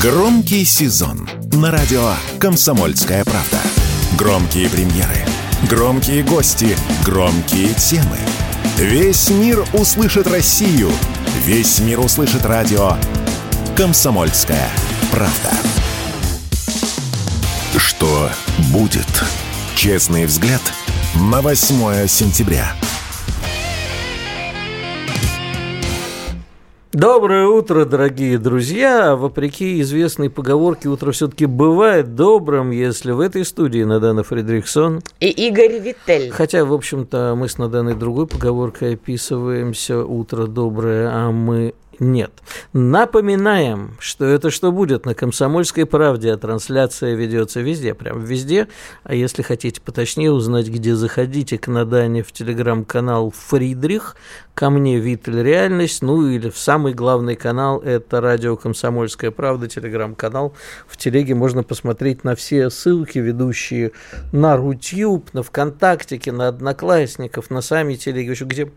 Громкий сезон на радио «Комсомольская правда». Громкие премьеры, громкие гости, громкие темы. Весь мир услышит Россию. Весь мир услышит радио «Комсомольская правда». Что будет? Честный взгляд на 8 сентября. Доброе утро, дорогие друзья. Вопреки известной поговорке, утро все-таки бывает добрым, если в этой студии Надана Фредериксон и Игорь Виттель. Хотя, в общем-то, мы с Наданой другой поговоркой описываемся «утро доброе», а мы нет. Напоминаем, что это что будет на «Комсомольской правде», а трансляция ведется везде, прям везде. А если хотите поточнее узнать, где заходите к Надане в телеграм-канал «Фридрих», ко мне «Виттель. Реальность», ну или в самый главный канал, это радио «Комсомольская правда», телеграм-канал. В телеге можно посмотреть на все ссылки, ведущие на Рутюб, на ВКонтактике, на Одноклассников, на сами телеги, где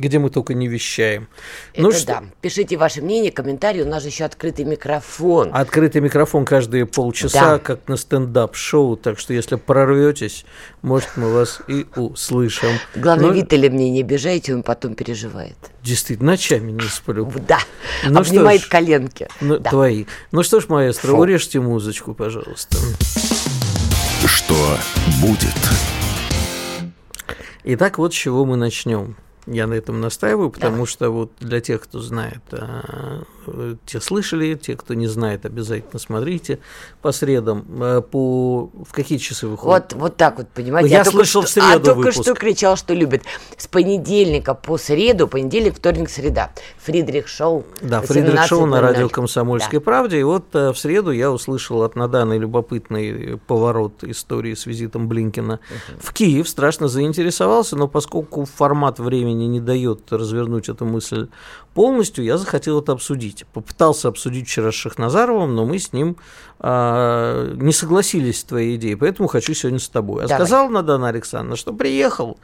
где мы только не вещаем. Ну Это ну, что? да. Пишите ваше мнение, комментарии. У нас же еще открытый микрофон. Открытый микрофон каждые полчаса, да. как на стендап-шоу. Так что, если прорветесь, может, мы вас и услышим. Главное, Но... Виталя мне не обижайте, он потом переживает. Действительно, ночами не сплю. Да, ну обнимает ж, коленки. Ну, да. Твои. Ну что ж, маэстро, Фу. урежьте музычку, пожалуйста. Что будет? Итак, вот с чего мы начнем. Я на этом настаиваю, потому Давай. что вот для тех, кто знает, а, те слышали, те, кто не знает, обязательно смотрите по средам. А, по в какие часы выходит? Вот, вот так вот, понимаете. Я, слышал что, в среду А только выпуск. что кричал, что любит. С понедельника по среду, понедельник, вторник, среда. Фридрих Шоу. Да, Фридрих Шоу на радио «Комсомольской да. правде». И вот а, в среду я услышал от Наданы любопытный поворот истории с визитом Блинкина угу. в Киев. Страшно заинтересовался, но поскольку формат времени не дает развернуть эту мысль полностью, я захотел это обсудить. Попытался обсудить вчера с Шахназаровым, но мы с ним а, не согласились с твоей идеей, поэтому хочу сегодня с тобой. А Давай. сказал Надана Александровна, что приехал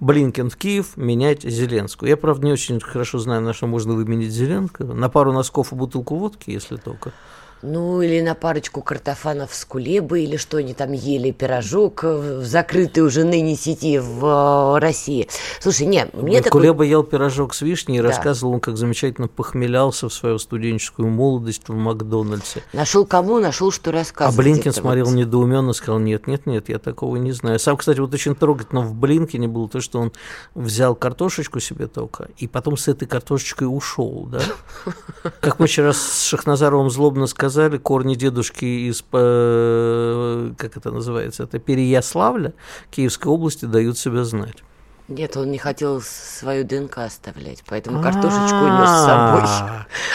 Блинкен в Киев менять Зеленскую. Я, правда, не очень хорошо знаю, на что можно выменить Зеленского. На пару носков и бутылку водки, если только. Ну, или на парочку картофанов с кулебы, или что они там ели, пирожок в закрытой уже ныне сети в э, России. Слушай, не, мне такой... Кулеба ел пирожок с вишней и да. рассказывал он, как замечательно похмелялся в свою студенческую молодость в Макдональдсе. Нашел кому, нашел, что рассказывать. А Блинкин смотрел вот. недоуменно, сказал, нет, нет, нет, я такого не знаю. Сам, кстати, вот очень трогательно в Блинкине было то, что он взял картошечку себе только, и потом с этой картошечкой ушел, да? Как мы вчера с Шахназаровым злобно сказали, сказали, корни дедушки из, э, как это называется, это Переяславля, Киевской области дают себя знать. Нет, он не хотел свою ДНК оставлять, поэтому картошечку унес с собой.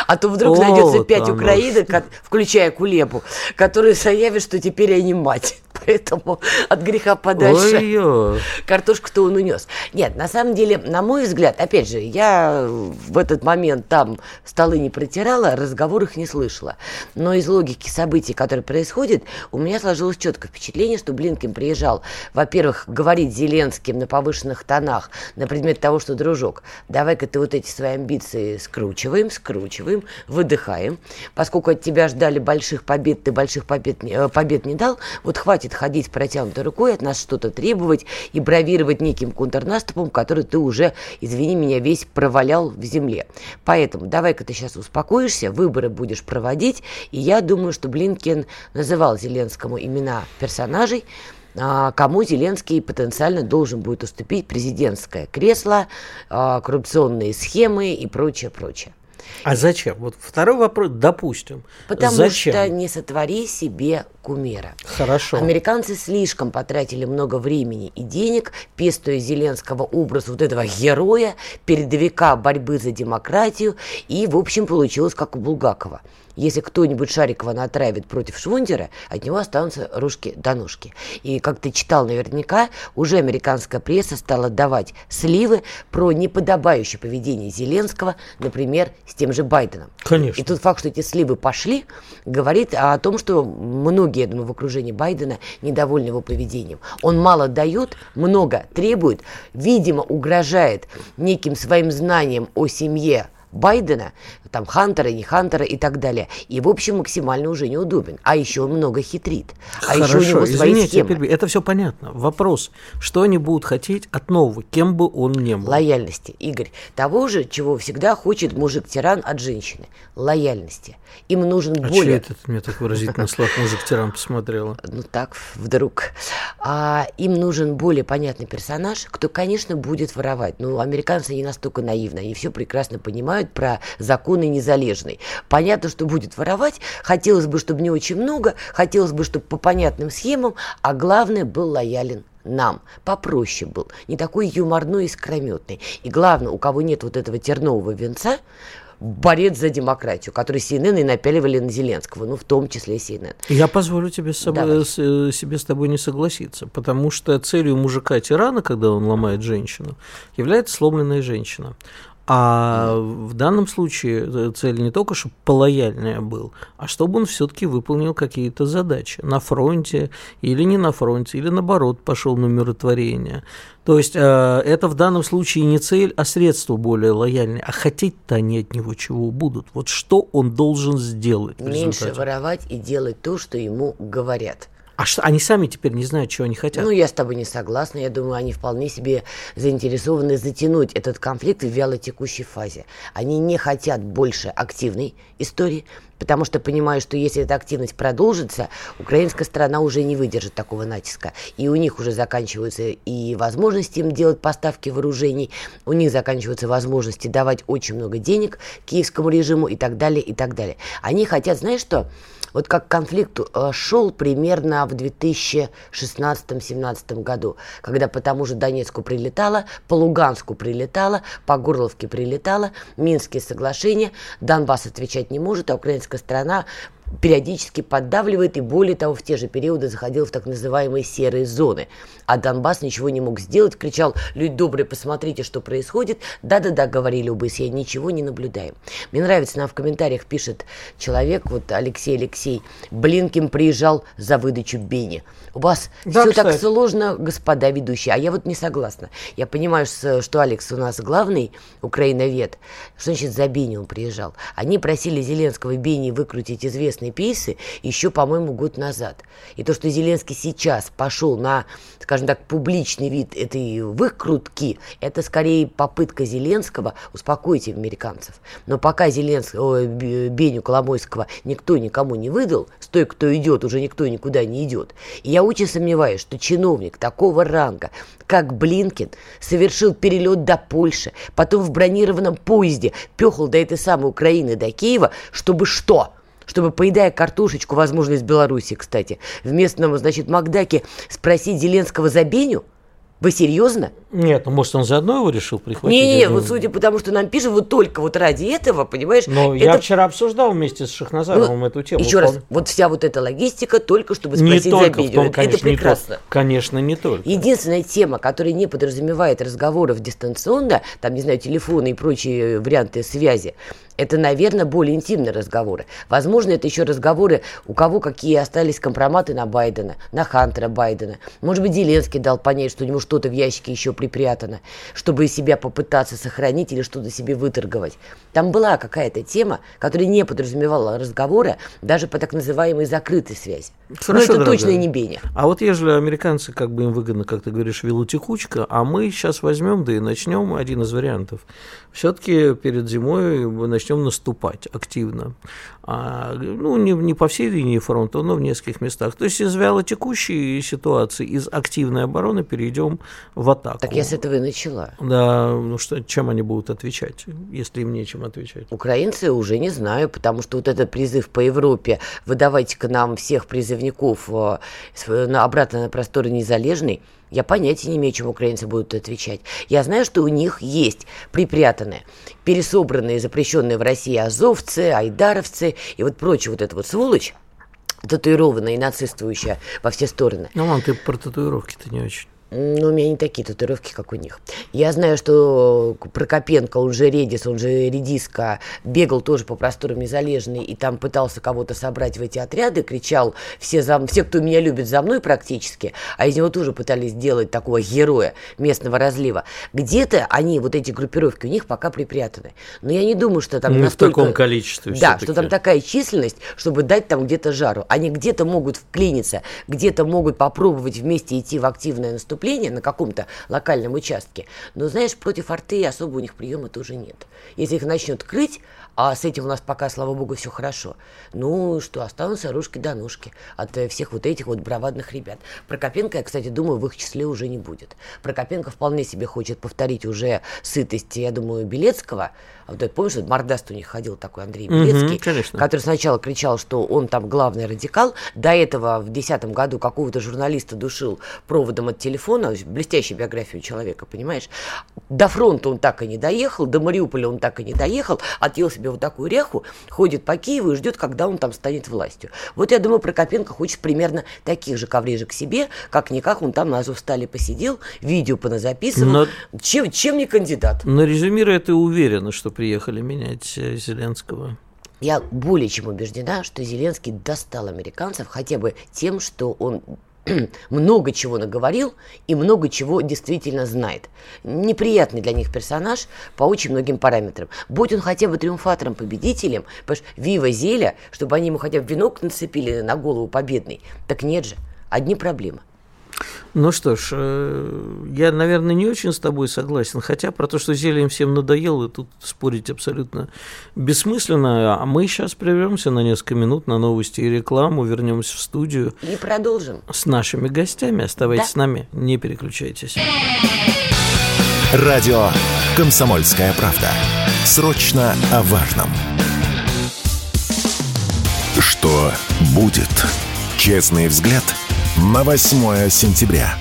А то вдруг найдется пять украинок, включая Кулебу, которые заявят, что теперь они мать поэтому от греха подальше Ой-ё. картошку-то он унес. Нет, на самом деле, на мой взгляд, опять же, я в этот момент там столы не протирала, разговор их не слышала. Но из логики событий, которые происходят, у меня сложилось четкое впечатление, что Блинкин приезжал, во-первых, говорить Зеленским на повышенных тонах на предмет того, что, дружок, давай-ка ты вот эти свои амбиции скручиваем, скручиваем, выдыхаем. Поскольку от тебя ждали больших побед, ты больших побед, э, побед не дал, вот хватит ходить протянутой рукой, от нас что-то требовать и бравировать неким контрнаступом, который ты уже, извини меня, весь провалял в земле. Поэтому давай-ка ты сейчас успокоишься, выборы будешь проводить, и я думаю, что Блинкен называл Зеленскому имена персонажей, а, кому Зеленский потенциально должен будет уступить президентское кресло, а, коррупционные схемы и прочее, прочее. А зачем? Вот второй вопрос, допустим. Потому зачем? что не сотвори себе кумира. Хорошо. Американцы слишком потратили много времени и денег, пестуя Зеленского образ вот этого героя, передовика борьбы за демократию, и, в общем, получилось как у Булгакова если кто-нибудь Шарикова натравит против Швундера, от него останутся ружки до ножки. И, как ты читал наверняка, уже американская пресса стала давать сливы про неподобающее поведение Зеленского, например, с тем же Байденом. Конечно. И тот факт, что эти сливы пошли, говорит о том, что многие, я думаю, в окружении Байдена недовольны его поведением. Он мало дает, много требует, видимо, угрожает неким своим знанием о семье Байдена, там Хантера, не Хантера и так далее. И, в общем, максимально уже неудобен. А еще он много хитрит. А Хорошо, еще у него свои извините, схемы. перебью. это все понятно. Вопрос, что они будут хотеть от нового, кем бы он ни был? Лояльности, Игорь. Того же, чего всегда хочет мужик-тиран от женщины. Лояльности. Им нужен А более... чей это мне так выразительно слов мужик-тиран посмотрела? ну так, вдруг. А, им нужен более понятный персонаж, кто, конечно, будет воровать. Ну, американцы не настолько наивны, они все прекрасно понимают про законы незалежной. Понятно, что будет воровать, хотелось бы, чтобы не очень много, хотелось бы, чтобы по понятным схемам, а главное, был лоялен нам, попроще был, не такой юморной и скрометный. И главное, у кого нет вот этого тернового венца, борец за демократию, который CNN и напяливали на Зеленского, ну, в том числе CNN. Я позволю тебе с собой, с- э, себе с тобой не согласиться, потому что целью мужика-тирана, когда он ломает женщину, является сломленная женщина. А в данном случае э, цель не только, чтобы полояльнее был, а чтобы он все-таки выполнил какие-то задачи на фронте или не на фронте, или наоборот пошел на умиротворение. То есть э, это в данном случае не цель, а средство более лояльное. А хотеть-то они от него чего будут? Вот что он должен сделать Меньше воровать и делать то, что ему говорят. А что, они сами теперь не знают, чего они хотят. Ну, я с тобой не согласна. Я думаю, они вполне себе заинтересованы затянуть этот конфликт в вялотекущей фазе. Они не хотят больше активной истории, потому что понимают, что если эта активность продолжится, украинская сторона уже не выдержит такого натиска. И у них уже заканчиваются и возможности им делать поставки вооружений, у них заканчиваются возможности давать очень много денег киевскому режиму и так далее, и так далее. Они хотят, знаешь что, вот как конфликт э, шел примерно в 2016-17 году, когда по тому же Донецку прилетало, по Луганску прилетало, по Горловке прилетало, Минские соглашения, Донбасс отвечать не может, а украинская страна периодически поддавливает и более того в те же периоды заходил в так называемые серые зоны. А Донбасс ничего не мог сделать, кричал, люди добрые, посмотрите, что происходит. Да-да-да, говорили оба я ничего не наблюдаем. Мне нравится, нам в комментариях пишет человек, вот Алексей Алексей, Блинкин приезжал за выдачу Бени. У вас Да, все так сложно, господа ведущие, а я вот не согласна. Я понимаю, что Алекс у нас главный украиновед. Что значит за Бени он приезжал? Они просили Зеленского Бени выкрутить известные пейсы еще, по-моему, год назад. И то, что Зеленский сейчас пошел на, скажем так, публичный вид этой выкрутки, это скорее попытка Зеленского успокоить американцев. Но пока Зеленского, Б- Беню Коломойского никто никому не выдал, с той, кто идет, уже никто никуда не идет. И я очень сомневаюсь, что чиновник такого ранга, как Блинкин, совершил перелет до Польши, потом в бронированном поезде пехал до этой самой Украины, до Киева, чтобы что? Чтобы, поедая картошечку, возможно, из Беларуси, кстати, в местном, значит, Макдаке спросить Зеленского за Беню? Вы серьезно? Нет, ну может он заодно его решил прихватить? Не-не, Я вот судя по тому, что нам пишут, вот только вот ради этого, понимаешь? Но это- я вчера обсуждал вместе с Шахназаровым ну, эту тему. Еще раз, вот вся вот эта логистика только чтобы не спросить только за в Беню. том, Это- конечно, это не прекрасно. только. Конечно, не только. Единственная тема, которая не подразумевает разговоров дистанционно, там, не знаю, телефоны и прочие варианты связи, это, наверное, более интимные разговоры. Возможно, это еще разговоры, у кого какие остались компроматы на Байдена, на Хантера Байдена. Может быть, Зеленский дал понять, что у него что-то в ящике еще припрятано, чтобы себя попытаться сохранить или что-то себе выторговать. Там была какая-то тема, которая не подразумевала разговора даже по так называемой закрытой связи. Хорошо, Но это дорогая. точно не Беня. А вот ежели американцы, как бы им выгодно, как ты говоришь, велотекучка, а мы сейчас возьмем, да и начнем один из вариантов. Все-таки перед зимой мы начнем наступать активно. А, ну, не, не по всей линии фронта, но в нескольких местах. То есть из вялотекущей ситуации, из активной обороны перейдем в атаку. Так я с этого и начала. Да, ну что, чем они будут отвечать, если им нечем отвечать? Украинцы уже не знаю, потому что вот этот призыв по Европе, выдавайте-ка нам всех призывников э, обратно на просторы незалежной, я понятия не имею, чем украинцы будут отвечать. Я знаю, что у них есть припрятанные, пересобранные, запрещенные в России азовцы, айдаровцы и вот прочая вот эта вот сволочь, татуированная и нацистующая во все стороны. Ну, ладно, ты про татуировки-то не очень. Ну, у меня не такие татуировки, как у них. Я знаю, что Прокопенко, он же Редис, он же Редиска, бегал тоже по просторам Незалежной и там пытался кого-то собрать в эти отряды, кричал все, за, все, кто меня любит, за мной практически, а из него тоже пытались сделать такого героя местного разлива. Где-то они, вот эти группировки, у них пока припрятаны. Но я не думаю, что там ну, настолько... в таком количестве Да, что там такая численность, чтобы дать там где-то жару. Они где-то могут вклиниться, где-то могут попробовать вместе идти в активное наступление, наступления на каком-то локальном участке. Но, знаешь, против арты особо у них приема тоже нет. Если их начнет крыть, а с этим у нас пока, слава богу, все хорошо. Ну что, останутся ружки до ножки от э, всех вот этих вот бравадных ребят. Прокопенко, я, кстати, думаю, в их числе уже не будет. Прокопенко вполне себе хочет повторить уже сыtoсть, я думаю, Белецкого. А вот помнишь, вот мордаст у них ходил такой Андрей Белецкий, угу, конечно. который сначала кричал, что он там главный радикал. До этого в 2010 году какого-то журналиста душил проводом от телефона. Блестящая биография у человека, понимаешь? До фронта он так и не доехал, до Мариуполя он так и не доехал, отъел себе вот такую реху, ходит по Киеву и ждет, когда он там станет властью. Вот я думаю, Прокопенко хочет примерно таких же коврижек себе, как-никак он там на Азовстале посидел, видео поназаписывал. Но... Чем, чем не кандидат? Но резюмируя, ты уверена, что приехали менять э, Зеленского? Я более чем убеждена, что Зеленский достал американцев хотя бы тем, что он много чего наговорил и много чего действительно знает. Неприятный для них персонаж по очень многим параметрам. Будь он хотя бы триумфатором, победителем, понимаешь, Вива Зеля, чтобы они ему хотя бы венок нацепили на голову победный. Так нет же, одни проблемы. Ну что ж, э, я, наверное, не очень с тобой согласен, хотя про то, что зелье всем надоело, тут спорить абсолютно бессмысленно. А мы сейчас прервемся на несколько минут на новости и рекламу, вернемся в студию. И продолжим. С нашими гостями. Оставайтесь да. с нами, не переключайтесь. Радио «Комсомольская правда». Срочно о важном. Что будет? Честный взгляд – на 8 сентября.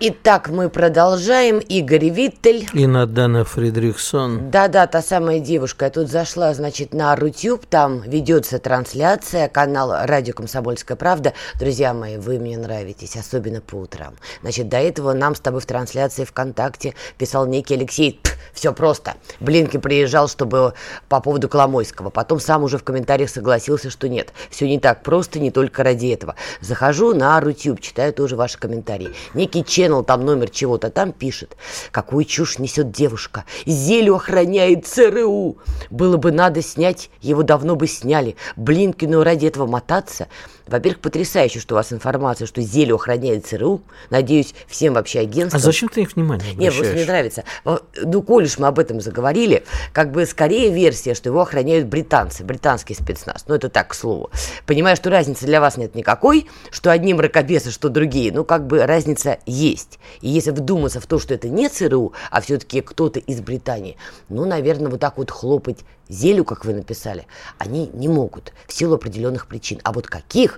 Итак, мы продолжаем. Игорь Виттель. И Надана Фридрихсон. Да-да, та самая девушка. Я тут зашла, значит, на Рутюб. Там ведется трансляция, канал «Радио Комсомольская правда». Друзья мои, вы мне нравитесь, особенно по утрам. Значит, до этого нам с тобой в трансляции ВКонтакте писал некий Алексей все просто. Блинки приезжал, чтобы по поводу Коломойского. Потом сам уже в комментариях согласился, что нет. Все не так просто, не только ради этого. Захожу на Рутюб, читаю тоже ваши комментарии. Некий ченнел, там номер чего-то, там пишет. Какую чушь несет девушка. Зелю охраняет ЦРУ. Было бы надо снять, его давно бы сняли. Блинкину ради этого мотаться. Во-первых, потрясающе, что у вас информация, что Зелю охраняет ЦРУ. Надеюсь, всем вообще агентствам... А зачем ты их внимание Нет, просто мне нравится. Ну, коль уж мы об этом заговорили, как бы скорее версия, что его охраняют британцы, британский спецназ. Ну, это так, к слову. Понимаю, что разницы для вас нет никакой, что одни мракобесы, что другие. Ну, как бы разница есть. И если вдуматься в то, что это не ЦРУ, а все-таки кто-то из Британии, ну, наверное, вот так вот хлопать зелю, как вы написали, они не могут в силу определенных причин. А вот каких,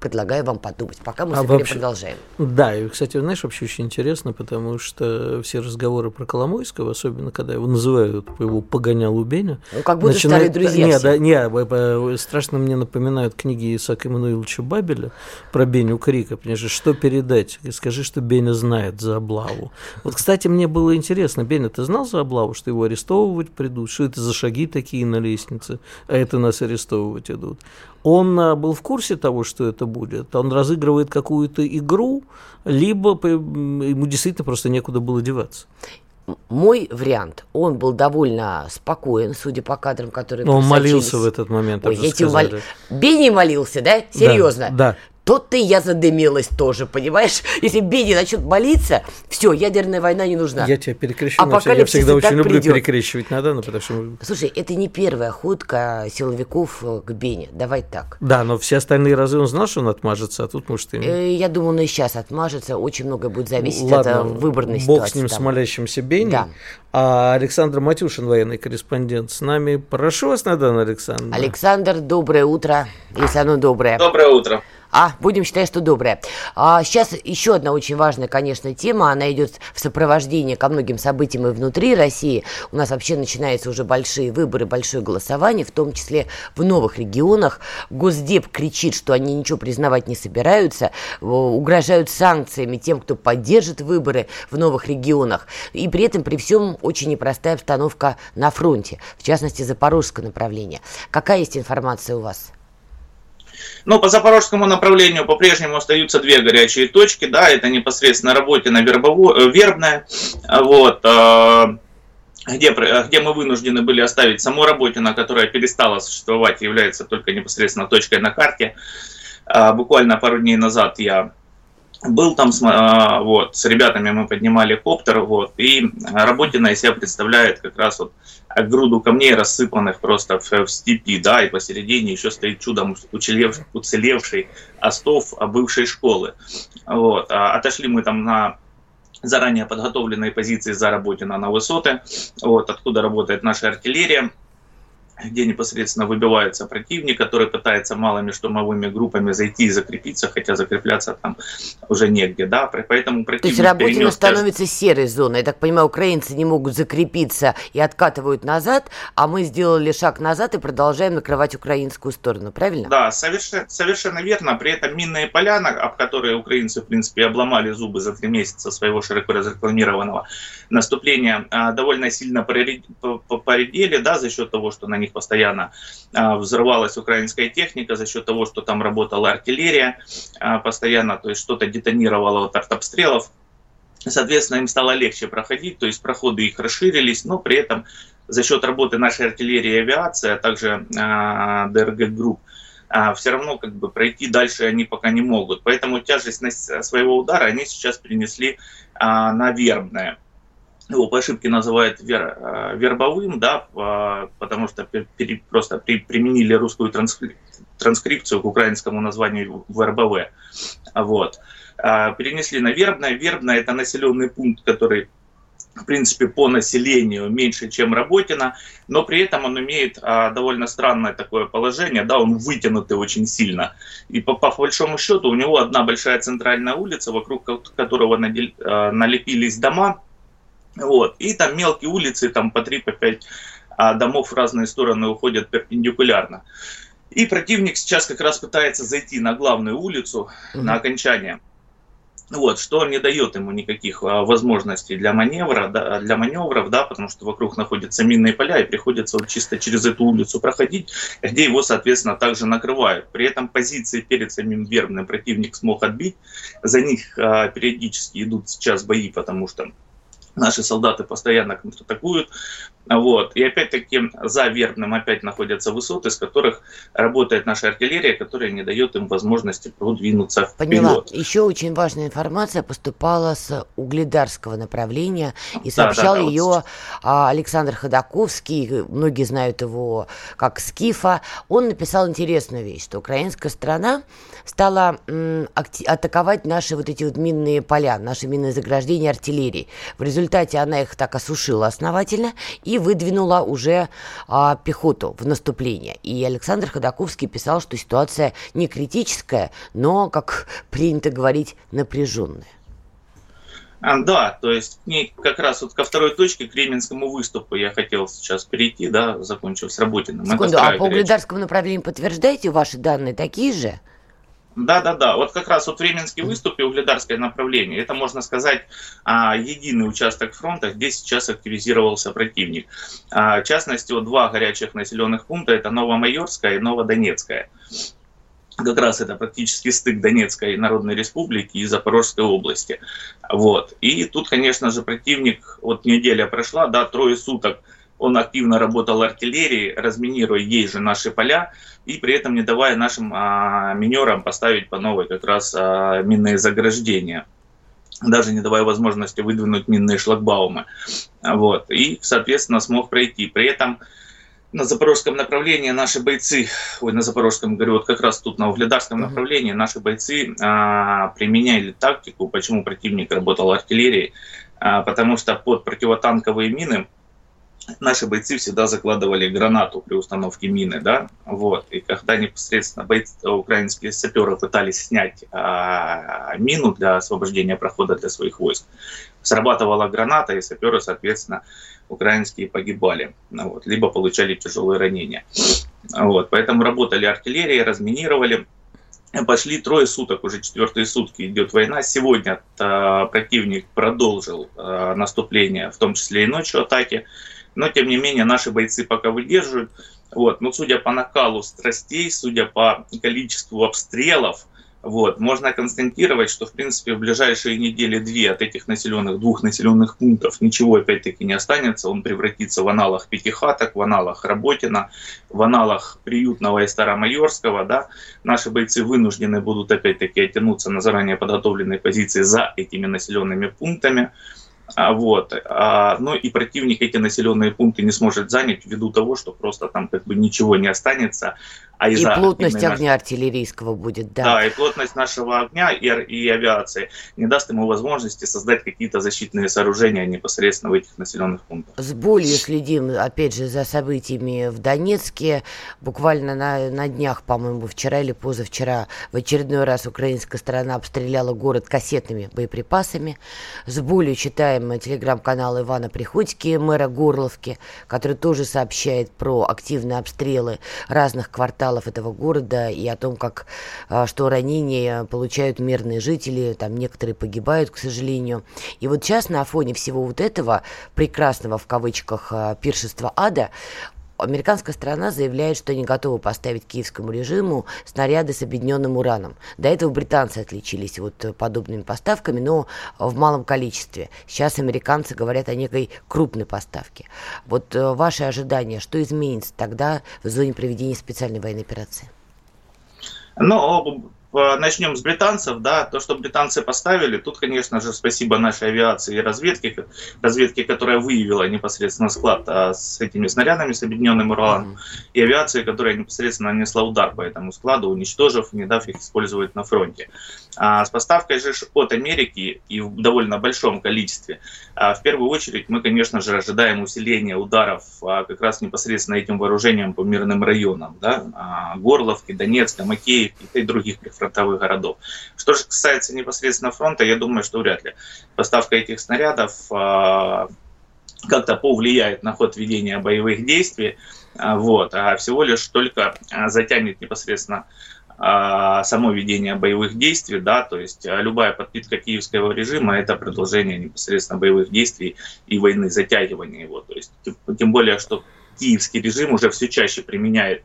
предлагаю вам подумать, пока мы а с вообще, продолжаем. Да, и, кстати, знаешь, вообще очень интересно, потому что все разговоры про Коломойского, особенно когда его называют его погонял Беня, ну, как будто начинают, старые друзья Нет, да, не, страшно мне напоминают книги Исаака Эммануиловича Бабеля про Беню Крика, понимаешь, что передать? Скажи, что Беня знает за облаву. Вот, кстати, мне было интересно, Беня, ты знал за облаву, что его арестовывать придут, что это за шаги такие на лестнице, а это нас арестовывать идут? Он а, был в курсе того, что это будет, он разыгрывает какую-то игру, либо ему действительно просто некуда было деваться. Мой вариант, он был довольно спокоен, судя по кадрам, которые Но он молился в этот момент. Ой, я тебе мол... Бенни молился, да? Серьезно? Да, да то-то я задымилась тоже, понимаешь? Если Бенни начнет молиться, все, ядерная война не нужна. Я тебя перекрещу. Я всегда очень люблю придет. перекрещивать надо, ну, потому что... Слушай, это не первая ходка силовиков э, к Бене, давай так. Да, но все остальные разы он знал, что он отмажется, а тут, может, и... Э, я думаю, он и сейчас отмажется, очень многое будет зависеть Ладно, от выборной бог ситуации. бог с ним, там. с молящимся Бенни. Да. А Александр Матюшин, военный корреспондент, с нами. Прошу вас, Надан Александр. Александр, доброе утро, если оно доброе. Доброе утро. А, будем считать, что добрая. А сейчас еще одна очень важная, конечно, тема. Она идет в сопровождении ко многим событиям и внутри России. У нас вообще начинаются уже большие выборы, большое голосование, в том числе в новых регионах. Госдеп кричит, что они ничего признавать не собираются, угрожают санкциями тем, кто поддержит выборы в новых регионах. И при этом при всем очень непростая обстановка на фронте, в частности, запорожское направление. Какая есть информация у вас? Но по запорожскому направлению по-прежнему остаются две горячие точки, да, это непосредственно работе на вербово, э, вербное, вот, э, где, где мы вынуждены были оставить саму Работина, которая перестала существовать, является только непосредственно точкой на карте. А, буквально пару дней назад я был там, а, вот, с ребятами мы поднимали коптер, вот, и Работина из себя представляет как раз вот груду камней, рассыпанных просто в, в степи, да, и посередине еще стоит чудом уцелевший, уцелевший остов бывшей школы. Вот, а отошли мы там на заранее подготовленные позиции за Работина на высоты, вот, откуда работает наша артиллерия, где непосредственно выбивается противник, который пытается малыми штурмовыми группами зайти и закрепиться, хотя закрепляться там уже негде, да, поэтому противник То есть Работина становится серой зоной, я так понимаю, украинцы не могут закрепиться и откатывают назад, а мы сделали шаг назад и продолжаем накрывать украинскую сторону, правильно? Да, совершенно, совершенно верно, при этом минные поля, об которые украинцы, в принципе, обломали зубы за три месяца своего широко разрекламированного наступления, а, довольно сильно поредели, да, за счет того, что на них них постоянно а, взрывалась украинская техника за счет того, что там работала артиллерия а, постоянно, то есть что-то детонировало от артобстрелов. Соответственно, им стало легче проходить, то есть проходы их расширились, но при этом за счет работы нашей артиллерии и авиации, а также а, ДРГ групп, все равно как бы пройти дальше они пока не могут. Поэтому тяжесть своего удара они сейчас перенесли на вербное его по ошибке называют вер, э, вербовым, да, потому что пере, просто при, применили русскую транскрип, транскрипцию к украинскому названию ВРБВ. Вот. А, перенесли на вербное. Вербное – это населенный пункт, который в принципе, по населению меньше, чем Работина, но при этом он имеет а, довольно странное такое положение, да, он вытянутый очень сильно. И по, по большому счету у него одна большая центральная улица, вокруг которого надел, а, налепились дома, вот. И там мелкие улицы, там по 3-5 по а домов в разные стороны уходят перпендикулярно. И противник сейчас как раз пытается зайти на главную улицу, угу. на окончание. Вот, что не дает ему никаких а, возможностей для маневра, да, для маневров, да, потому что вокруг находятся минные поля, и приходится вот чисто через эту улицу проходить, где его, соответственно, также накрывают. При этом позиции перед самим вербным противник смог отбить, за них а, периодически идут сейчас бои, потому что Наши солдаты постоянно контратакуют. Вот. И опять-таки за Вербным опять находятся высоты, с которых работает наша артиллерия, которая не дает им возможности продвинуться вперед. Поняла. Еще очень важная информация поступала с угледарского направления и сообщал да, да, да, ее вот Александр Ходаковский, многие знают его как Скифа. Он написал интересную вещь, что украинская страна стала атаковать наши вот эти вот минные поля, наши минные заграждения артиллерии. В результате она их так осушила основательно и выдвинула уже а, пехоту в наступление. И Александр Ходаковский писал, что ситуация не критическая, но, как принято говорить, напряженная. А, да, то есть к ней как раз вот ко второй точке, к Кременскому выступу я хотел сейчас перейти, да, закончив с Работиным. Секунду, а по угледарскому направлению подтверждаете ваши данные такие же? Да, да, да. Вот как раз вот Временский выступ и Угледарское направление. Это, можно сказать, а, единый участок фронта, где сейчас активизировался противник. А, в частности, вот два горячих населенных пункта – это Новомайорская и Новодонецкая. Как раз это практически стык Донецкой Народной Республики и Запорожской области. Вот. И тут, конечно же, противник, вот неделя прошла, да, трое суток – он активно работал артиллерией, разминируя ей же наши поля, и при этом не давая нашим а, минерам поставить по новой как раз а, минные заграждения даже не давая возможности выдвинуть минные шлагбаумы. Вот. И, соответственно, смог пройти. При этом на запорожском направлении наши бойцы, ой, на запорожском, говорю, вот как раз тут на угледарском направлении наши бойцы а, применяли тактику, почему противник работал артиллерией, а, потому что под противотанковые мины наши бойцы всегда закладывали гранату при установке мины, да, вот, и когда непосредственно бойцы, украинские саперы пытались снять а, мину для освобождения прохода для своих войск, срабатывала граната, и саперы, соответственно, украинские погибали, ну вот, либо получали тяжелые ранения. Вот, поэтому работали артиллерия, разминировали, Пошли трое суток, уже четвертые сутки идет война. Сегодня э, противник продолжил э, наступление, в том числе и ночью атаки но тем не менее наши бойцы пока выдерживают. Вот. Но судя по накалу страстей, судя по количеству обстрелов, вот, можно констатировать, что в принципе в ближайшие недели-две от этих населенных, двух населенных пунктов ничего опять-таки не останется. Он превратится в аналог Пятихаток, в аналог Работина, в аналог Приютного и Старомайорского. Да. Наши бойцы вынуждены будут опять-таки оттянуться на заранее подготовленной позиции за этими населенными пунктами. А, вот. А, но и противник эти населенные пункты не сможет занять ввиду того, что просто там как бы ничего не останется. А и плотность огня артиллерийского будет, да. Да, и плотность нашего огня и, и авиации не даст ему возможности создать какие-то защитные сооружения непосредственно в этих населенных пунктах. С болью следим, опять же, за событиями в Донецке. Буквально на, на днях, по-моему, вчера или позавчера в очередной раз украинская сторона обстреляла город кассетными боеприпасами. С болью читаем телеграм-канал Ивана Приходьки, мэра Горловки, который тоже сообщает про активные обстрелы разных кварталов этого города и о том, как, а, что ранения получают мирные жители, там некоторые погибают, к сожалению. И вот сейчас на фоне всего вот этого прекрасного, в кавычках, а, пиршества ада, Американская сторона заявляет, что не готова поставить киевскому режиму снаряды с объединенным ураном. До этого британцы отличились вот подобными поставками, но в малом количестве. Сейчас американцы говорят о некой крупной поставке. Вот э, ваши ожидания, что изменится тогда в зоне проведения специальной военной операции? Ну, начнем с британцев, да, то, что британцы поставили, тут, конечно же, спасибо нашей авиации и разведке, разведке, которая выявила непосредственно склад а, с этими снарядами, с объединенным ураном, mm-hmm. и авиации, которая непосредственно нанесла удар по этому складу, уничтожив, не дав их использовать на фронте. А с поставкой же от Америки и в довольно большом количестве, а, в первую очередь мы, конечно же, ожидаем усиления ударов а, как раз непосредственно этим вооружением по мирным районам, да, Горловки, Донецка, Макеевки и других прифронтовых городов. Что же касается непосредственно фронта, я думаю, что вряд ли. Поставка этих снарядов как-то повлияет на ход ведения боевых действий, вот, а всего лишь только затянет непосредственно само ведение боевых действий, да, то есть а, любая подпитка киевского режима – это продолжение непосредственно боевых действий и войны, затягивания его. То есть, тем более, что киевский режим уже все чаще применяет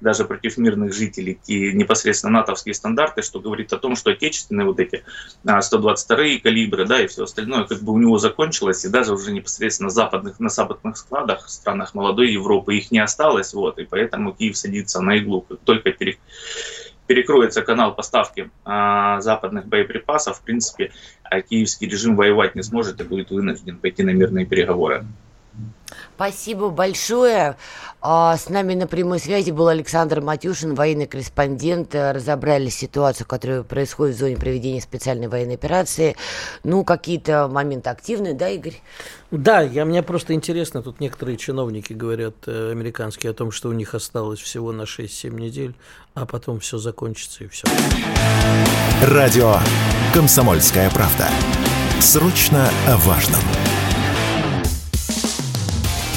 даже против мирных жителей и непосредственно натовские стандарты, что говорит о том, что отечественные вот эти 122 а, калибры, да, и все остальное, как бы у него закончилось, и даже уже непосредственно западных, на западных складах, в странах молодой Европы их не осталось, вот, и поэтому Киев садится на иглу, как только пере, перекроется канал поставки а, западных боеприпасов, в принципе, киевский режим воевать не сможет и будет вынужден пойти на мирные переговоры. Спасибо большое. А, с нами на прямой связи был Александр Матюшин, военный корреспондент. Разобрали ситуацию, которая происходит в зоне проведения специальной военной операции. Ну, какие-то моменты активные, да, Игорь? Да, я, мне просто интересно, тут некоторые чиновники говорят, э, американские, о том, что у них осталось всего на 6-7 недель, а потом все закончится и все. Радио «Комсомольская правда». Срочно о важном.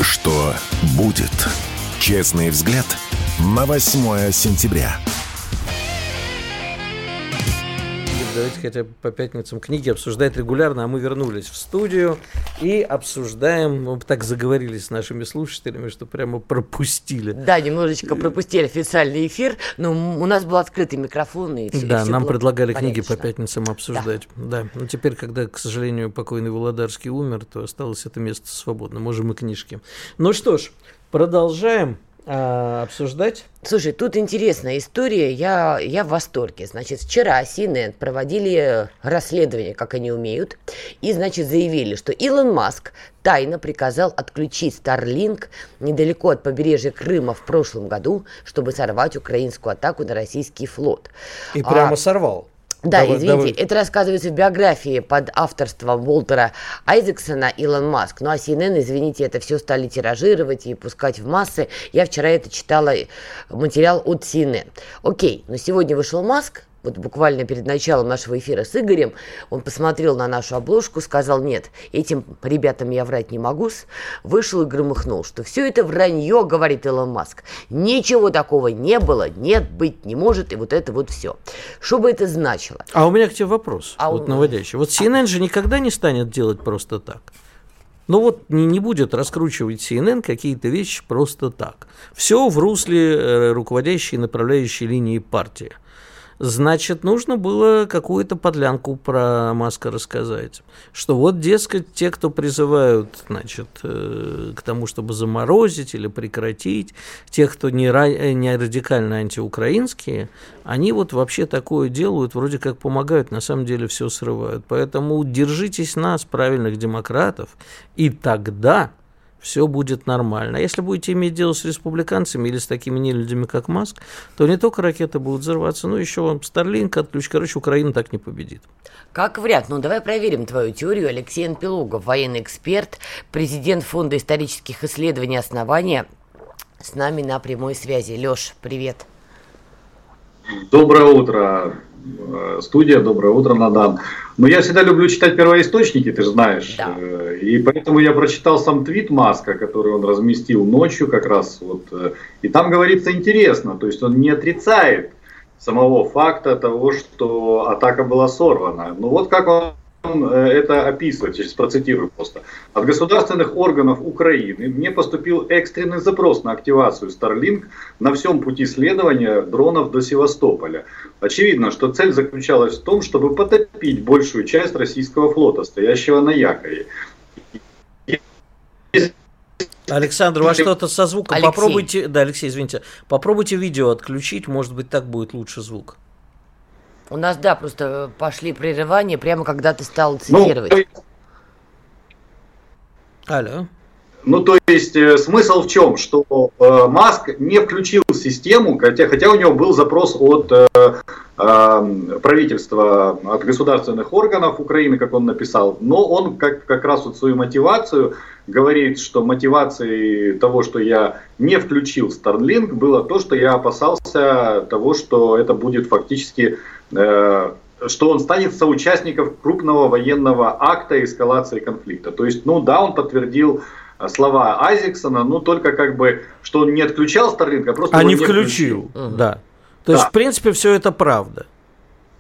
Что будет? Честный взгляд на 8 сентября. Давайте хотя бы по пятницам книги обсуждать регулярно, а мы вернулись в студию и обсуждаем, мы так заговорили с нашими слушателями, что прямо пропустили. Да, немножечко пропустили официальный эфир, но у нас был открытый микрофон. И все, да, все нам предлагали порядочно. книги по пятницам обсуждать. Да. да, но теперь, когда, к сожалению, покойный Володарский умер, то осталось это место свободно, можем и книжки. Ну что ж, продолжаем а, обсуждать. Слушай, тут интересная история, я, я в восторге. Значит, вчера CNN проводили расследование, как они умеют, и, значит, заявили, что Илон Маск тайно приказал отключить Starlink недалеко от побережья Крыма в прошлом году, чтобы сорвать украинскую атаку на российский флот. И прямо а, сорвал. Да, давай, извините, давай. это рассказывается в биографии под авторством Уолтера Айзексона Илон Маск. Ну а CNN, извините, это все стали тиражировать и пускать в массы. Я вчера это читала материал от CNN. Окей, но сегодня вышел Маск, вот буквально перед началом нашего эфира с Игорем, он посмотрел на нашу обложку, сказал, нет, этим ребятам я врать не могу, вышел и громыхнул, что все это вранье, говорит Илон Маск. Ничего такого не было, нет, быть не может, и вот это вот все. Что бы это значило? А у меня к тебе вопрос, а вот у... наводящий. Вот CNN же никогда не станет делать просто так. Ну вот не, не будет раскручивать CNN какие-то вещи просто так. Все в русле э, руководящей и направляющей линии партии – значит, нужно было какую-то подлянку про Маска рассказать. Что вот, дескать, те, кто призывают, значит, э, к тому, чтобы заморозить или прекратить, те, кто не, э, не радикально антиукраинские, они вот вообще такое делают, вроде как помогают, на самом деле все срывают. Поэтому держитесь нас, правильных демократов, и тогда все будет нормально. А если будете иметь дело с республиканцами или с такими нелюдями, как Маск, то не только ракеты будут взрываться, но еще вам Старлинк отключ. Короче, Украина так не победит. Как вариант. Ну, давай проверим твою теорию. Алексей Анпилугов, военный эксперт, президент Фонда исторических исследований «Основания», с нами на прямой связи. Леш, привет. Доброе утро. Э, студия. Доброе утро, Надан. Но я всегда люблю читать первоисточники, ты же знаешь. Да. Э, и поэтому я прочитал сам твит Маска, который он разместил ночью как раз. Вот, э, и там говорится интересно, то есть он не отрицает самого факта того, что атака была сорвана. Ну вот как он это описывает, сейчас процитирую просто. От государственных органов Украины мне поступил экстренный запрос на активацию Starlink на всем пути следования дронов до Севастополя. Очевидно, что цель заключалась в том, чтобы потопить большую часть российского флота, стоящего на якоре. Александр, у вас что-то со звуком. Алексей. Попробуйте, да, Алексей, извините, попробуйте видео отключить, может быть, так будет лучше звук. У нас, да, просто пошли прерывания, прямо когда ты стал ну, цитировать. Ну, Алло. Ну, то есть э, смысл в чем? Что э, Маск не включил систему, хотя, хотя у него был запрос от э, э, правительства, от государственных органов Украины, как он написал, но он как, как раз вот свою мотивацию говорит, что мотивацией того, что я не включил Starlink, было то, что я опасался того, что это будет фактически Э, что он станет соучастником крупного военного акта эскалации конфликта. То есть, ну да, он подтвердил э, слова Айзексона, ну только как бы, что он не отключал Старлинг, а просто а не включил. включил. Да. То да. есть, в принципе, все это правда.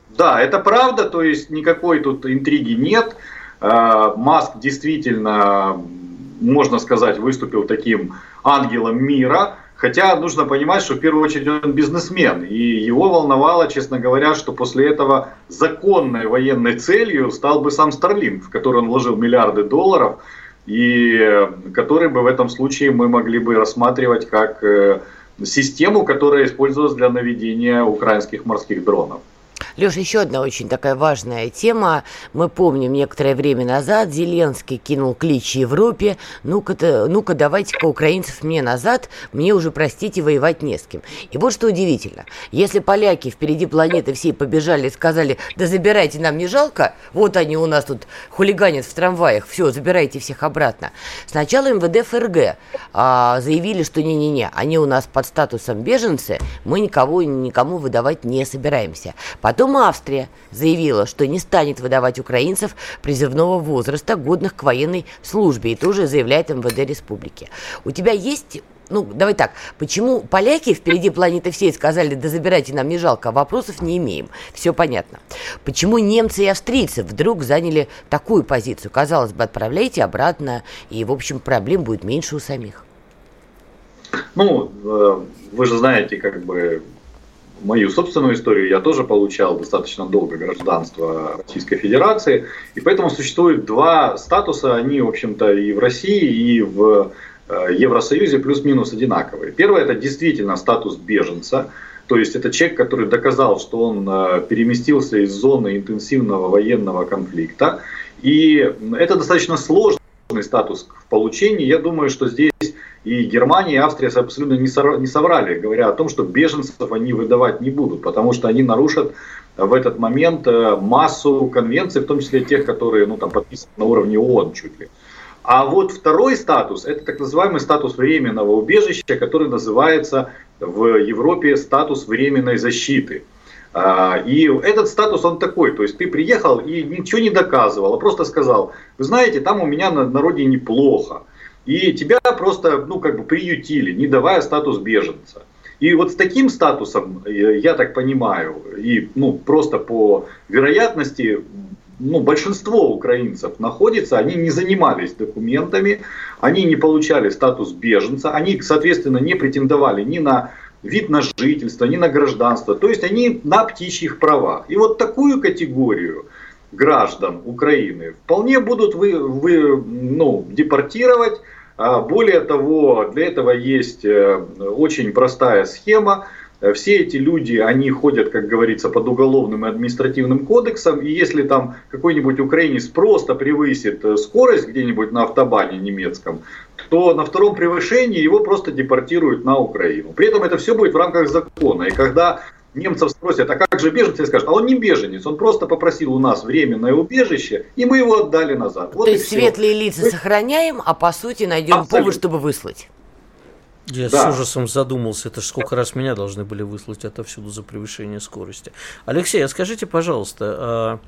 Да, это правда, то есть никакой тут интриги нет. Э, Маск действительно, можно сказать, выступил таким ангелом мира, Хотя нужно понимать, что в первую очередь он бизнесмен. И его волновало, честно говоря, что после этого законной военной целью стал бы сам Старлинг, в который он вложил миллиарды долларов, и который бы в этом случае мы могли бы рассматривать как э, систему, которая использовалась для наведения украинских морских дронов. Леша, еще одна очень такая важная тема. Мы помним, некоторое время назад Зеленский кинул клич Европе, ну-ка, ну-ка давайте-ка украинцев мне назад, мне уже, простите, воевать не с кем. И вот что удивительно. Если поляки впереди планеты всей побежали и сказали, да забирайте, нам не жалко, вот они у нас тут хулиганят в трамваях, все, забирайте всех обратно. Сначала МВД ФРГ а, заявили, что не-не-не, они у нас под статусом беженцы, мы никого никому выдавать не собираемся. Потом Потом Австрия заявила, что не станет выдавать украинцев призывного возраста, годных к военной службе, и тоже заявляет МВД республики. У тебя есть ну, давай так, почему поляки впереди планеты всей сказали, да забирайте, нам не жалко, вопросов не имеем, все понятно. Почему немцы и австрийцы вдруг заняли такую позицию? Казалось бы, отправляйте обратно, и, в общем, проблем будет меньше у самих. Ну, э, вы же знаете, как бы мою собственную историю, я тоже получал достаточно долго гражданство Российской Федерации, и поэтому существует два статуса, они, в общем-то, и в России, и в э, Евросоюзе плюс-минус одинаковые. Первое – это действительно статус беженца, то есть это человек, который доказал, что он э, переместился из зоны интенсивного военного конфликта, и это достаточно сложный статус в получении. Я думаю, что здесь и Германия и Австрия абсолютно не соврали, говоря о том, что беженцев они выдавать не будут, потому что они нарушат в этот момент массу конвенций, в том числе тех, которые ну, там, подписаны на уровне ООН чуть ли. А вот второй статус, это так называемый статус временного убежища, который называется в Европе статус временной защиты. А, и этот статус он такой, то есть ты приехал и ничего не доказывал, а просто сказал, вы знаете, там у меня на, на родине неплохо. И тебя просто, ну, как бы приютили, не давая статус беженца. И вот с таким статусом, э, я так понимаю, и ну, просто по вероятности ну, большинство украинцев находится, они не занимались документами, они не получали статус беженца, они, соответственно, не претендовали ни на вид на жительство, ни на гражданство, то есть они на птичьих правах. И вот такую категорию граждан Украины вполне будут вы, вы, ну, депортировать. А более того, для этого есть э, очень простая схема. Все эти люди, они ходят, как говорится, под уголовным и административным кодексом, и если там какой-нибудь украинец просто превысит э, скорость где-нибудь на автобане немецком, то на втором превышении его просто депортируют на Украину. При этом это все будет в рамках закона. И когда немцев спросят, а как же беженцы, скажут, а он не беженец, он просто попросил у нас временное убежище, и мы его отдали назад. Вот то есть светлые лица мы... сохраняем, а по сути найдем Абсолютно. повод, чтобы выслать. Я да. с ужасом задумался, это ж сколько раз меня должны были выслать отовсюду за превышение скорости. Алексей, а скажите, пожалуйста, а,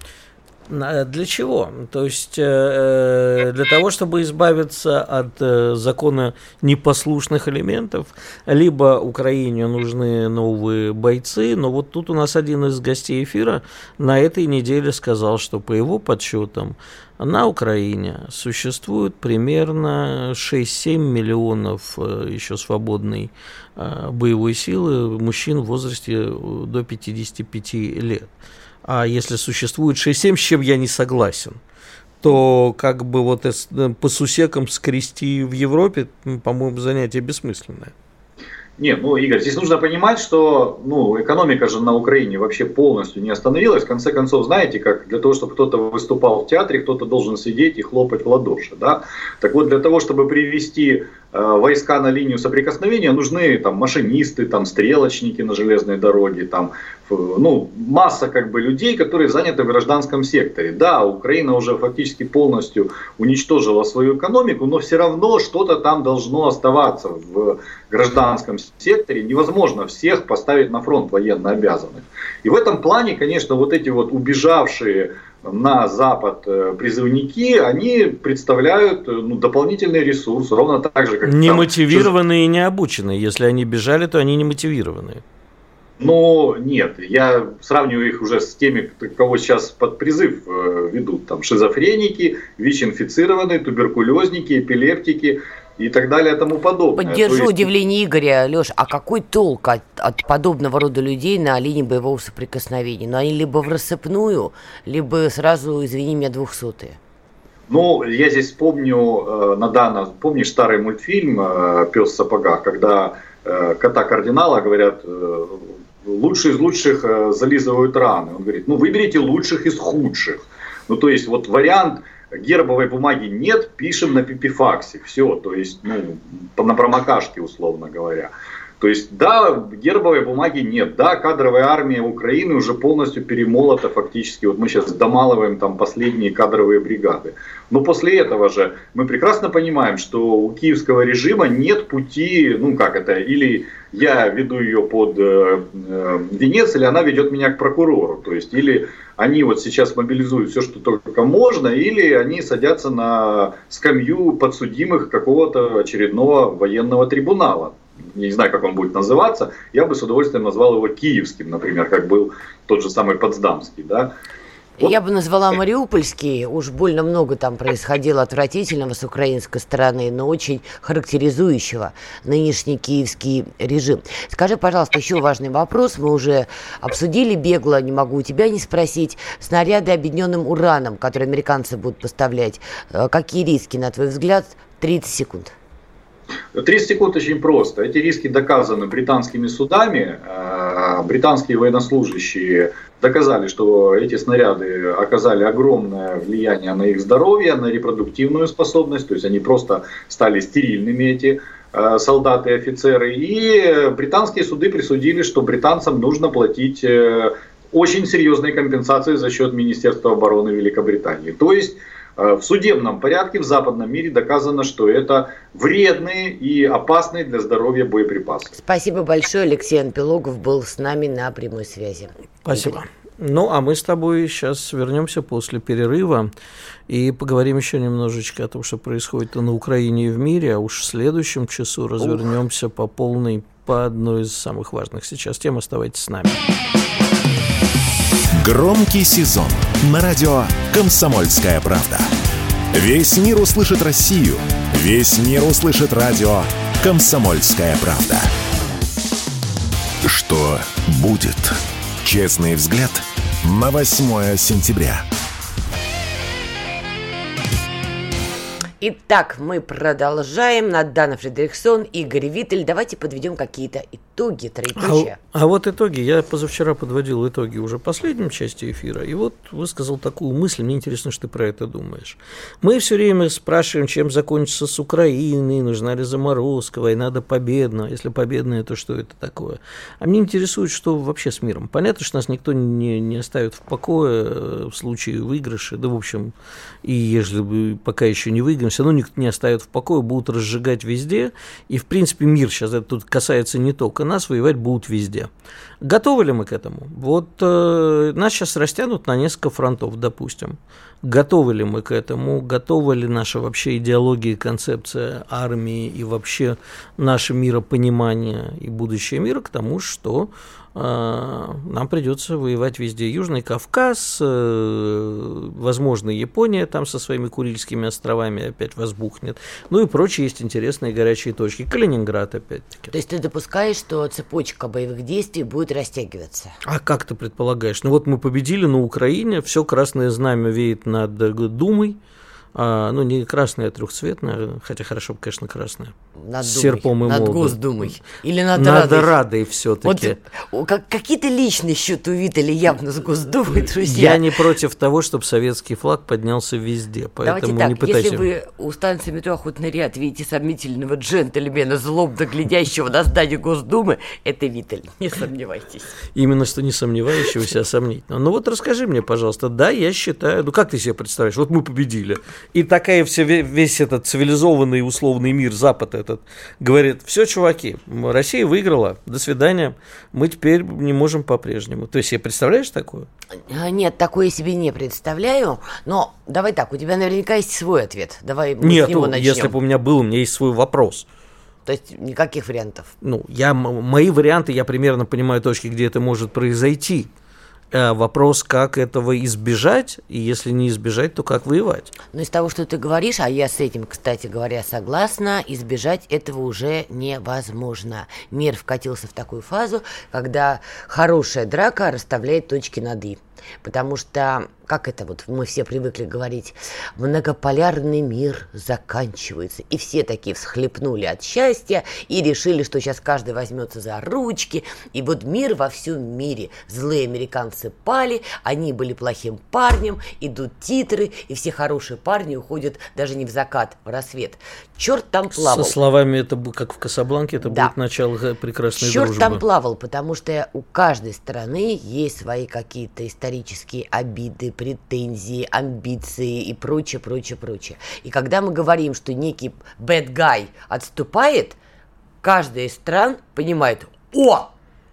для чего? То есть э, э, для того, чтобы избавиться от э, закона непослушных элементов, либо Украине нужны новые бойцы, но вот тут у нас один из гостей эфира на этой неделе сказал, что по его подсчетам на Украине существует примерно 6-7 миллионов еще свободной боевой силы мужчин в возрасте до 55 лет а если существует 6-7, с чем я не согласен, то как бы вот э, по сусекам скрести в Европе, по-моему, занятие бессмысленное. Нет, ну, Игорь, здесь нужно понимать, что ну, экономика же на Украине вообще полностью не остановилась. В конце концов, знаете, как для того, чтобы кто-то выступал в театре, кто-то должен сидеть и хлопать в ладоши. Да? Так вот, для того, чтобы привести войска на линию соприкосновения, нужны там, машинисты, там, стрелочники на железной дороге, там, ну, масса как бы людей, которые заняты в гражданском секторе. Да, Украина уже фактически полностью уничтожила свою экономику, но все равно что-то там должно оставаться в гражданском секторе. Невозможно всех поставить на фронт военно обязанных. И в этом плане, конечно, вот эти вот убежавшие на Запад э, призывники, они представляют э, ну, дополнительный ресурс, ровно так же, как... Немотивированные там, и необученные. Если они бежали, то они не мотивированные. Но нет, я сравниваю их уже с теми, кого сейчас под призыв э, ведут. Там шизофреники, ВИЧ-инфицированные, туберкулезники, эпилептики и так далее и тому подобное. Поддержу есть... удивление Игоря, Леш, а какой толк от, от подобного рода людей на линии боевого соприкосновения? Ну, они либо в рассыпную, либо сразу, извини меня, двухсотые. Ну, я здесь помню, э, Надана, помнишь старый мультфильм э, «Пес в сапогах», когда э, кота кардинала говорят, лучшие из лучших зализывают раны. Он говорит, ну выберите лучших из худших. Ну то есть вот вариант гербовой бумаги нет, пишем на пипифаксе. Все, то есть ну, на промокашке условно говоря. То есть, да, гербовой бумаги нет, да, кадровая армия Украины уже полностью перемолота фактически. Вот мы сейчас домалываем там последние кадровые бригады. Но после этого же мы прекрасно понимаем, что у киевского режима нет пути, ну как это, или я веду ее под э, э, венец, или она ведет меня к прокурору. То есть, или они вот сейчас мобилизуют все, что только можно, или они садятся на скамью подсудимых какого-то очередного военного трибунала не знаю, как он будет называться, я бы с удовольствием назвал его киевским, например, как был тот же самый Потсдамский, да. Вот. Я бы назвала Мариупольский. Уж больно много там происходило отвратительного с украинской стороны, но очень характеризующего нынешний киевский режим. Скажи, пожалуйста, еще важный вопрос. Мы уже обсудили бегло, не могу у тебя не спросить. Снаряды объединенным ураном, которые американцы будут поставлять. Э, какие риски, на твой взгляд? 30 секунд. 30 секунд очень просто. Эти риски доказаны британскими судами. Э, британские военнослужащие доказали, что эти снаряды оказали огромное влияние на их здоровье, на репродуктивную способность. То есть они просто стали стерильными, эти э, солдаты и офицеры. И британские суды присудили, что британцам нужно платить э, очень серьезной компенсации за счет Министерства обороны Великобритании. То есть в судебном порядке в западном мире доказано, что это вредные и опасные для здоровья боеприпасы. Спасибо большое. Алексей Анпилогов был с нами на прямой связи. Спасибо. Ну, а мы с тобой сейчас вернемся после перерыва и поговорим еще немножечко о том, что происходит на Украине и в мире, а уж в следующем часу развернемся Ух. по полной по одной из самых важных сейчас тем. Оставайтесь с нами. Громкий сезон на радио «Комсомольская правда». Весь мир услышит Россию. Весь мир услышит радио «Комсомольская правда». Что будет? Честный взгляд на 8 сентября. Итак, мы продолжаем. Надана Фредериксон, Игорь Виттель. Давайте подведем какие-то итоги, троеточия. А, а вот итоги. Я позавчера подводил итоги уже последней части эфира. И вот высказал такую мысль. Мне интересно, что ты про это думаешь. Мы все время спрашиваем, чем закончится с Украиной, нужна ли заморозка, война до победна. Если победная, то что это такое? А мне интересует, что вообще с миром. Понятно, что нас никто не, не оставит в покое э, в случае выигрыша. Да, в общем, и если бы пока еще не выиграем, все равно никто не оставит в покое, будут разжигать везде. И, в принципе, мир сейчас, это тут касается не только нас, воевать будут везде. Готовы ли мы к этому? Вот э, нас сейчас растянут на несколько фронтов, допустим. Готовы ли мы к этому? Готова ли наша вообще идеология, концепция армии и вообще наше миропонимание и будущее мира к тому, что нам придется воевать везде. Южный Кавказ, э, возможно, Япония там со своими Курильскими островами опять возбухнет. Ну и прочие есть интересные горячие точки. Калининград опять-таки. То есть ты допускаешь, что цепочка боевых действий будет растягиваться? А как ты предполагаешь? Ну вот мы победили на Украине, все красное знамя веет над Думой, а, ну, не красная, а трехцветная, хотя хорошо бы, конечно, красная. Над с серпом и Над молотом. Госдумой. Или над, над Радой. Радой все-таки. Вот, как, какие-то личные счеты увидели явно с Госдумой, друзья. Я не против того, чтобы советский флаг поднялся везде, поэтому Давайте так, не пытайся... если вы у станции метро Охотный ряд видите сомнительного джентльмена, злобно глядящего на здание Госдумы, это Виталь, не сомневайтесь. Именно что не сомневающегося, а сомнительного. Ну вот расскажи мне, пожалуйста, да, я считаю, ну как ты себе представляешь, вот мы победили, и такая все, весь этот цивилизованный условный мир, Запад этот, говорит, все, чуваки, Россия выиграла, до свидания, мы теперь не можем по-прежнему. То есть, себе представляешь такое? А, нет, такое я себе не представляю, но давай так, у тебя наверняка есть свой ответ. Давай мы Нет, с него начнем. если бы у меня был, у меня есть свой вопрос. То есть никаких вариантов? Ну, я, мои варианты, я примерно понимаю точки, где это может произойти. Э, вопрос, как этого избежать, и если не избежать, то как воевать. Ну, из того, что ты говоришь, а я с этим, кстати говоря, согласна, избежать этого уже невозможно. Мир вкатился в такую фазу, когда хорошая драка расставляет точки над «и». Потому что, как это вот мы все привыкли говорить, многополярный мир заканчивается. И все такие всхлепнули от счастья и решили, что сейчас каждый возьмется за ручки. И вот мир во всем мире. Злые американцы пали, они были плохим парнем, идут титры, и все хорошие парни уходят даже не в закат, в рассвет. Черт там плавал. Со словами, это как в Касабланке, это да. будет начало прекрасной Черт дружбы. там плавал, потому что у каждой страны есть свои какие-то истории исторические обиды, претензии, амбиции и прочее, прочее, прочее. И когда мы говорим, что некий bad guy отступает, каждая из стран понимает, о,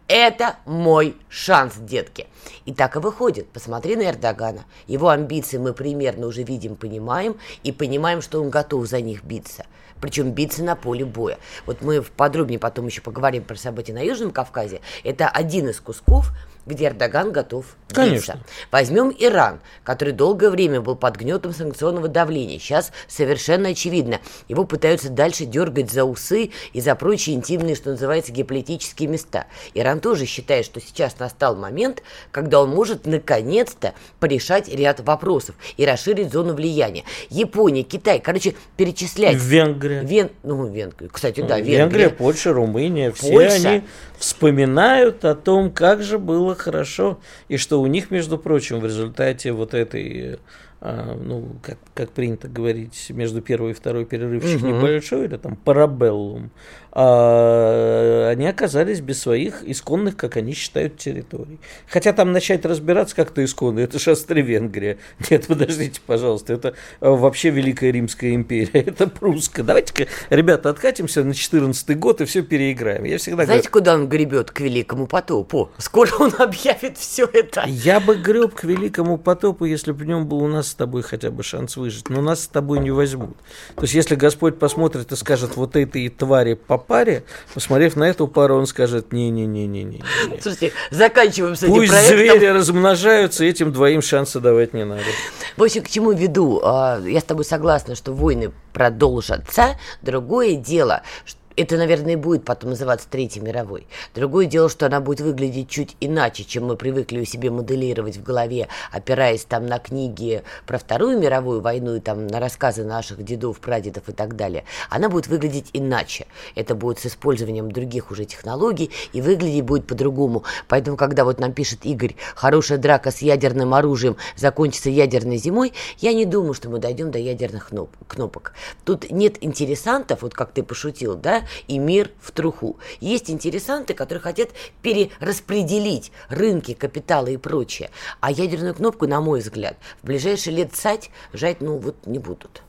это мой шанс, детки. И так и выходит. Посмотри на Эрдогана. Его амбиции мы примерно уже видим, понимаем, и понимаем, что он готов за них биться. Причем биться на поле боя. Вот мы подробнее потом еще поговорим про события на Южном Кавказе. Это один из кусков где Эрдоган готов Конечно. биться. Возьмем Иран, который долгое время был под гнетом санкционного давления. Сейчас совершенно очевидно, его пытаются дальше дергать за усы и за прочие интимные, что называется, геополитические места. Иран тоже считает, что сейчас настал момент, когда он может наконец-то порешать ряд вопросов и расширить зону влияния. Япония, Китай, короче, перечислять. Венгрия. Вен... Ну, Венгрия. Кстати, да, Венгрия. Венгрия, Польша, Румыния. Все Польша. они вспоминают о том, как же было хорошо, и что у них, между прочим, в результате вот этой а, ну, как, как принято говорить, между первой и второй перерывчик угу. небольшой, или там парабеллум, а, они оказались без своих исконных, как они считают, территорий. Хотя там начать разбираться как-то исконно, это же Австро-Венгрия. Нет, подождите, пожалуйста, это а, вообще Великая Римская империя, это прусская. Давайте-ка, ребята, откатимся на 14 год и все переиграем. Я всегда Знаете, говорю, куда он гребет? К Великому потопу. Скоро он объявит все это. Я бы греб к Великому потопу, если бы в нем был у нас с тобой хотя бы шанс выжить, но нас с тобой не возьмут. То есть, если Господь посмотрит и скажет, вот этой твари по паре, посмотрев на эту пару, он скажет, не-не-не-не-не. Слушайте, заканчиваем с этим Пусть проектом. звери размножаются, этим двоим шанса давать не надо. В общем, к чему веду? А, я с тобой согласна, что войны продолжатся. Другое дело, что это, наверное, будет потом называться Третьей мировой. Другое дело, что она будет выглядеть чуть иначе, чем мы привыкли у себя моделировать в голове, опираясь там на книги про Вторую мировую войну и там на рассказы наших дедов, прадедов и так далее. Она будет выглядеть иначе. Это будет с использованием других уже технологий и выглядеть будет по-другому. Поэтому, когда вот нам пишет Игорь, хорошая драка с ядерным оружием закончится ядерной зимой, я не думаю, что мы дойдем до ядерных кнопок. Тут нет интересантов, вот как ты пошутил, да, и мир в труху. Есть интересанты, которые хотят перераспределить рынки, капитала и прочее. А ядерную кнопку, на мой взгляд, в ближайшие лет сать жать, ну, вот не будут.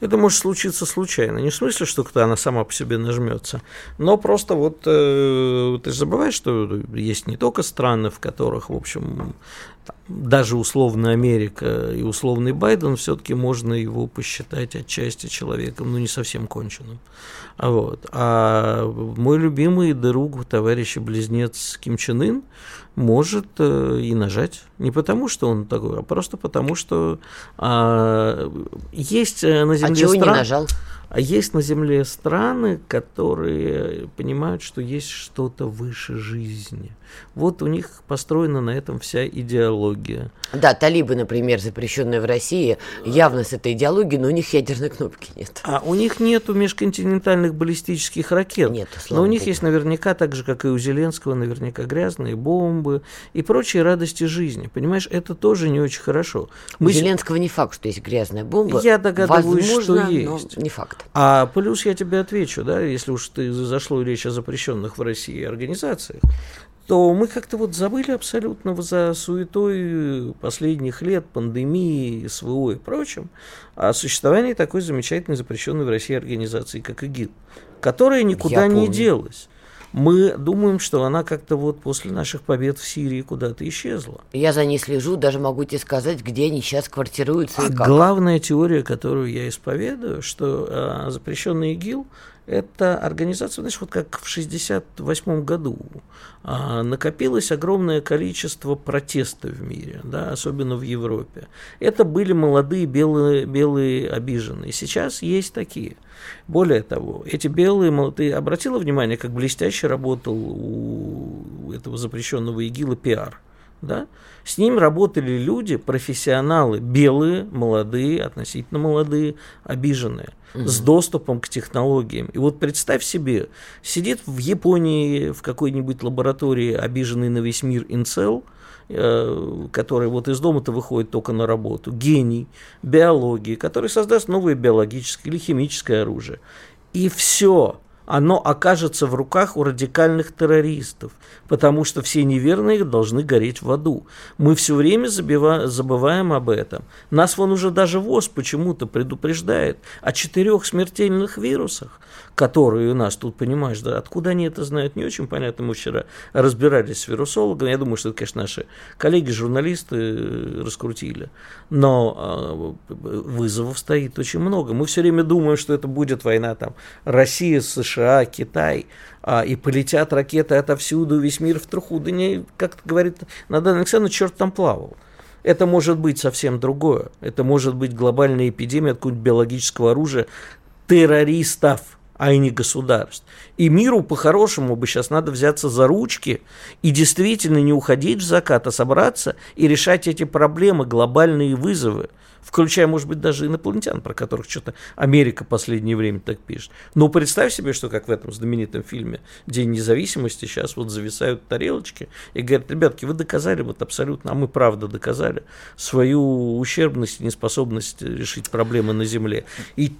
Это может случиться случайно. Не в смысле, что кто она сама по себе нажмется, но просто вот э, ты же забываешь, что есть не только страны, в которых, в общем, даже условная Америка и условный Байден, все-таки можно его посчитать отчасти человеком, ну, не совсем конченым. Вот. А мой любимый друг, товарищ и близнец Ким Чен Ын, может э, и нажать. Не потому, что он такой, а просто потому, что а, есть э, на земле а чего стран... не нажал? А есть на Земле страны, которые понимают, что есть что-то выше жизни. Вот у них построена на этом вся идеология. Да, талибы, например, запрещенные в России, явно с этой идеологией, но у них ядерной кнопки нет. А у них нету межконтинентальных баллистических ракет. Нет, но у них Богу. есть наверняка, так же, как и у Зеленского, наверняка грязные бомбы и прочие радости жизни. Понимаешь, это тоже не очень хорошо. Мы... У Зеленского не факт, что есть грязная бомба. Я догадываюсь, Возможно, что есть. не факт. А плюс я тебе отвечу, да, если уж ты зашло речь о запрещенных в России организациях, то мы как-то вот забыли абсолютно за суетой последних лет, пандемии, СВО и прочим, о существовании такой замечательной запрещенной в России организации, как ИГИЛ, которая никуда не делась мы думаем, что она как-то вот после наших побед в Сирии куда-то исчезла. Я за ней слежу, даже могу тебе сказать, где они сейчас квартируются а и как. Главная теория, которую я исповедую, что а, запрещенный ИГИЛ это организация, знаешь, вот как в 1968 году а, накопилось огромное количество протестов в мире, да, особенно в Европе. Это были молодые белые, белые обиженные. Сейчас есть такие. Более того, эти белые, ты обратила внимание, как блестяще работал у этого запрещенного ИГИЛа пиар? Да? С ним работали люди, профессионалы, белые, молодые, относительно молодые, обиженные угу. с доступом к технологиям. И вот представь себе, сидит в Японии в какой-нибудь лаборатории обиженный на весь мир инцел, э, который вот из дома-то выходит только на работу, гений биологии, который создаст новое биологическое или химическое оружие. И все, оно окажется в руках у радикальных террористов, потому что все неверные должны гореть в аду. Мы все время забываем об этом. Нас вон уже даже ВОЗ почему-то предупреждает о четырех смертельных вирусах, которые у нас тут, понимаешь, да, откуда они это знают, не очень понятно. Мы вчера разбирались с вирусологом. Я думаю, что это, конечно, наши коллеги-журналисты э, раскрутили. Но э, вызовов стоит очень много. Мы все время думаем, что это будет война там Россия, США, США, Китай, а, и полетят ракеты отовсюду, весь мир в труху. Да не, как говорит Надан Александрович, черт там плавал. Это может быть совсем другое. Это может быть глобальная эпидемия какого-нибудь биологического оружия террористов, а не государств. И миру по-хорошему бы сейчас надо взяться за ручки и действительно не уходить в закат, а собраться и решать эти проблемы, глобальные вызовы включая, может быть, даже инопланетян, про которых что-то Америка последнее время так пишет. Но представь себе, что как в этом знаменитом фильме «День независимости» сейчас вот зависают тарелочки и говорят, ребятки, вы доказали вот абсолютно, а мы правда доказали свою ущербность и неспособность решить проблемы на Земле. И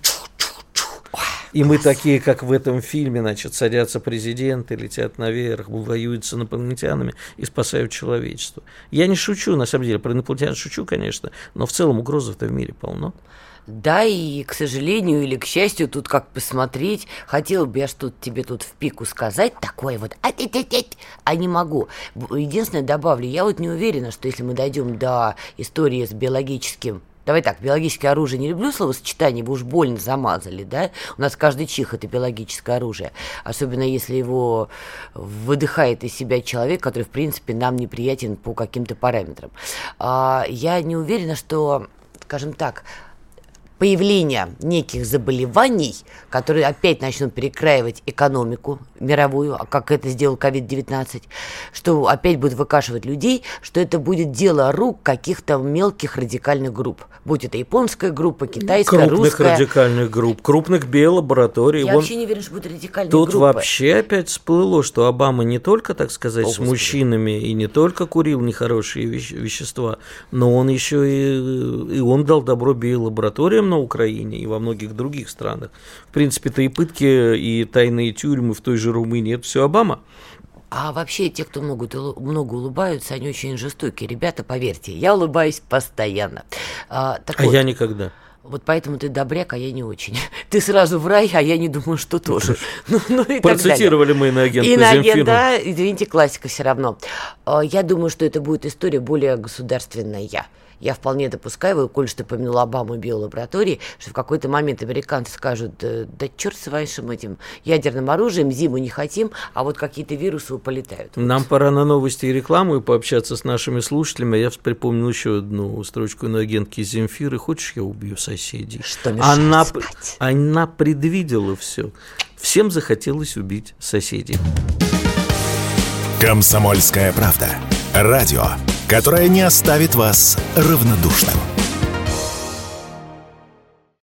и мы такие, как в этом фильме, значит, садятся президенты, летят наверх, воюют с инопланетянами и спасают человечество. Я не шучу, на самом деле, про инопланетян шучу, конечно, но в целом угрозов-то в мире полно. Да, и, к сожалению или к счастью, тут как посмотреть, хотел бы я что-то тебе тут в пику сказать, такое вот, а, а не могу. Единственное, добавлю, я вот не уверена, что если мы дойдем до истории с биологическим Давай так, биологическое оружие, не люблю словосочетание, вы уж больно замазали, да? У нас каждый чих – это биологическое оружие. Особенно если его выдыхает из себя человек, который, в принципе, нам неприятен по каким-то параметрам. А, я не уверена, что, скажем так, появления неких заболеваний, которые опять начнут перекраивать экономику мировую, а как это сделал COVID-19, что опять будет выкашивать людей, что это будет дело рук каких-то мелких радикальных групп. Будь это японская группа, китайская, крупных русская. Крупных радикальных групп, крупных биолабораторий. Я Вон... вообще не уверен, что будут радикальные Тут группы. вообще опять всплыло, что Обама не только, так сказать, О, с мужчинами и не только курил нехорошие вещества, но он еще и, и он дал добро биолабораториям на Украине и во многих других странах. В принципе-то и пытки, и тайные тюрьмы в той же Румынии, это все Обама. А вообще, те, кто могут, много улыбаются, они очень жестокие. Ребята, поверьте, я улыбаюсь постоянно. А, так а вот, я никогда. Вот поэтому ты добряк, а я не очень. Ты сразу в рай, а я не думаю, что тоже. Ну, ну, и Процитировали мы иноагента Иноагент, да, извините, классика все равно. А, я думаю, что это будет история более государственная я вполне допускаю, коль что помянул Обаму и биолаборатории, что в какой-то момент американцы скажут, да, да черт с вашим этим ядерным оружием, зиму не хотим, а вот какие-то вирусы полетают. Нам вот. пора на новости и рекламу и пообщаться с нашими слушателями. Я припомнил еще одну строчку на агентки Земфиры. Хочешь, я убью соседей? Что мешает она, спать? она предвидела все. Всем захотелось убить соседей. Комсомольская правда. Радио которая не оставит вас равнодушным.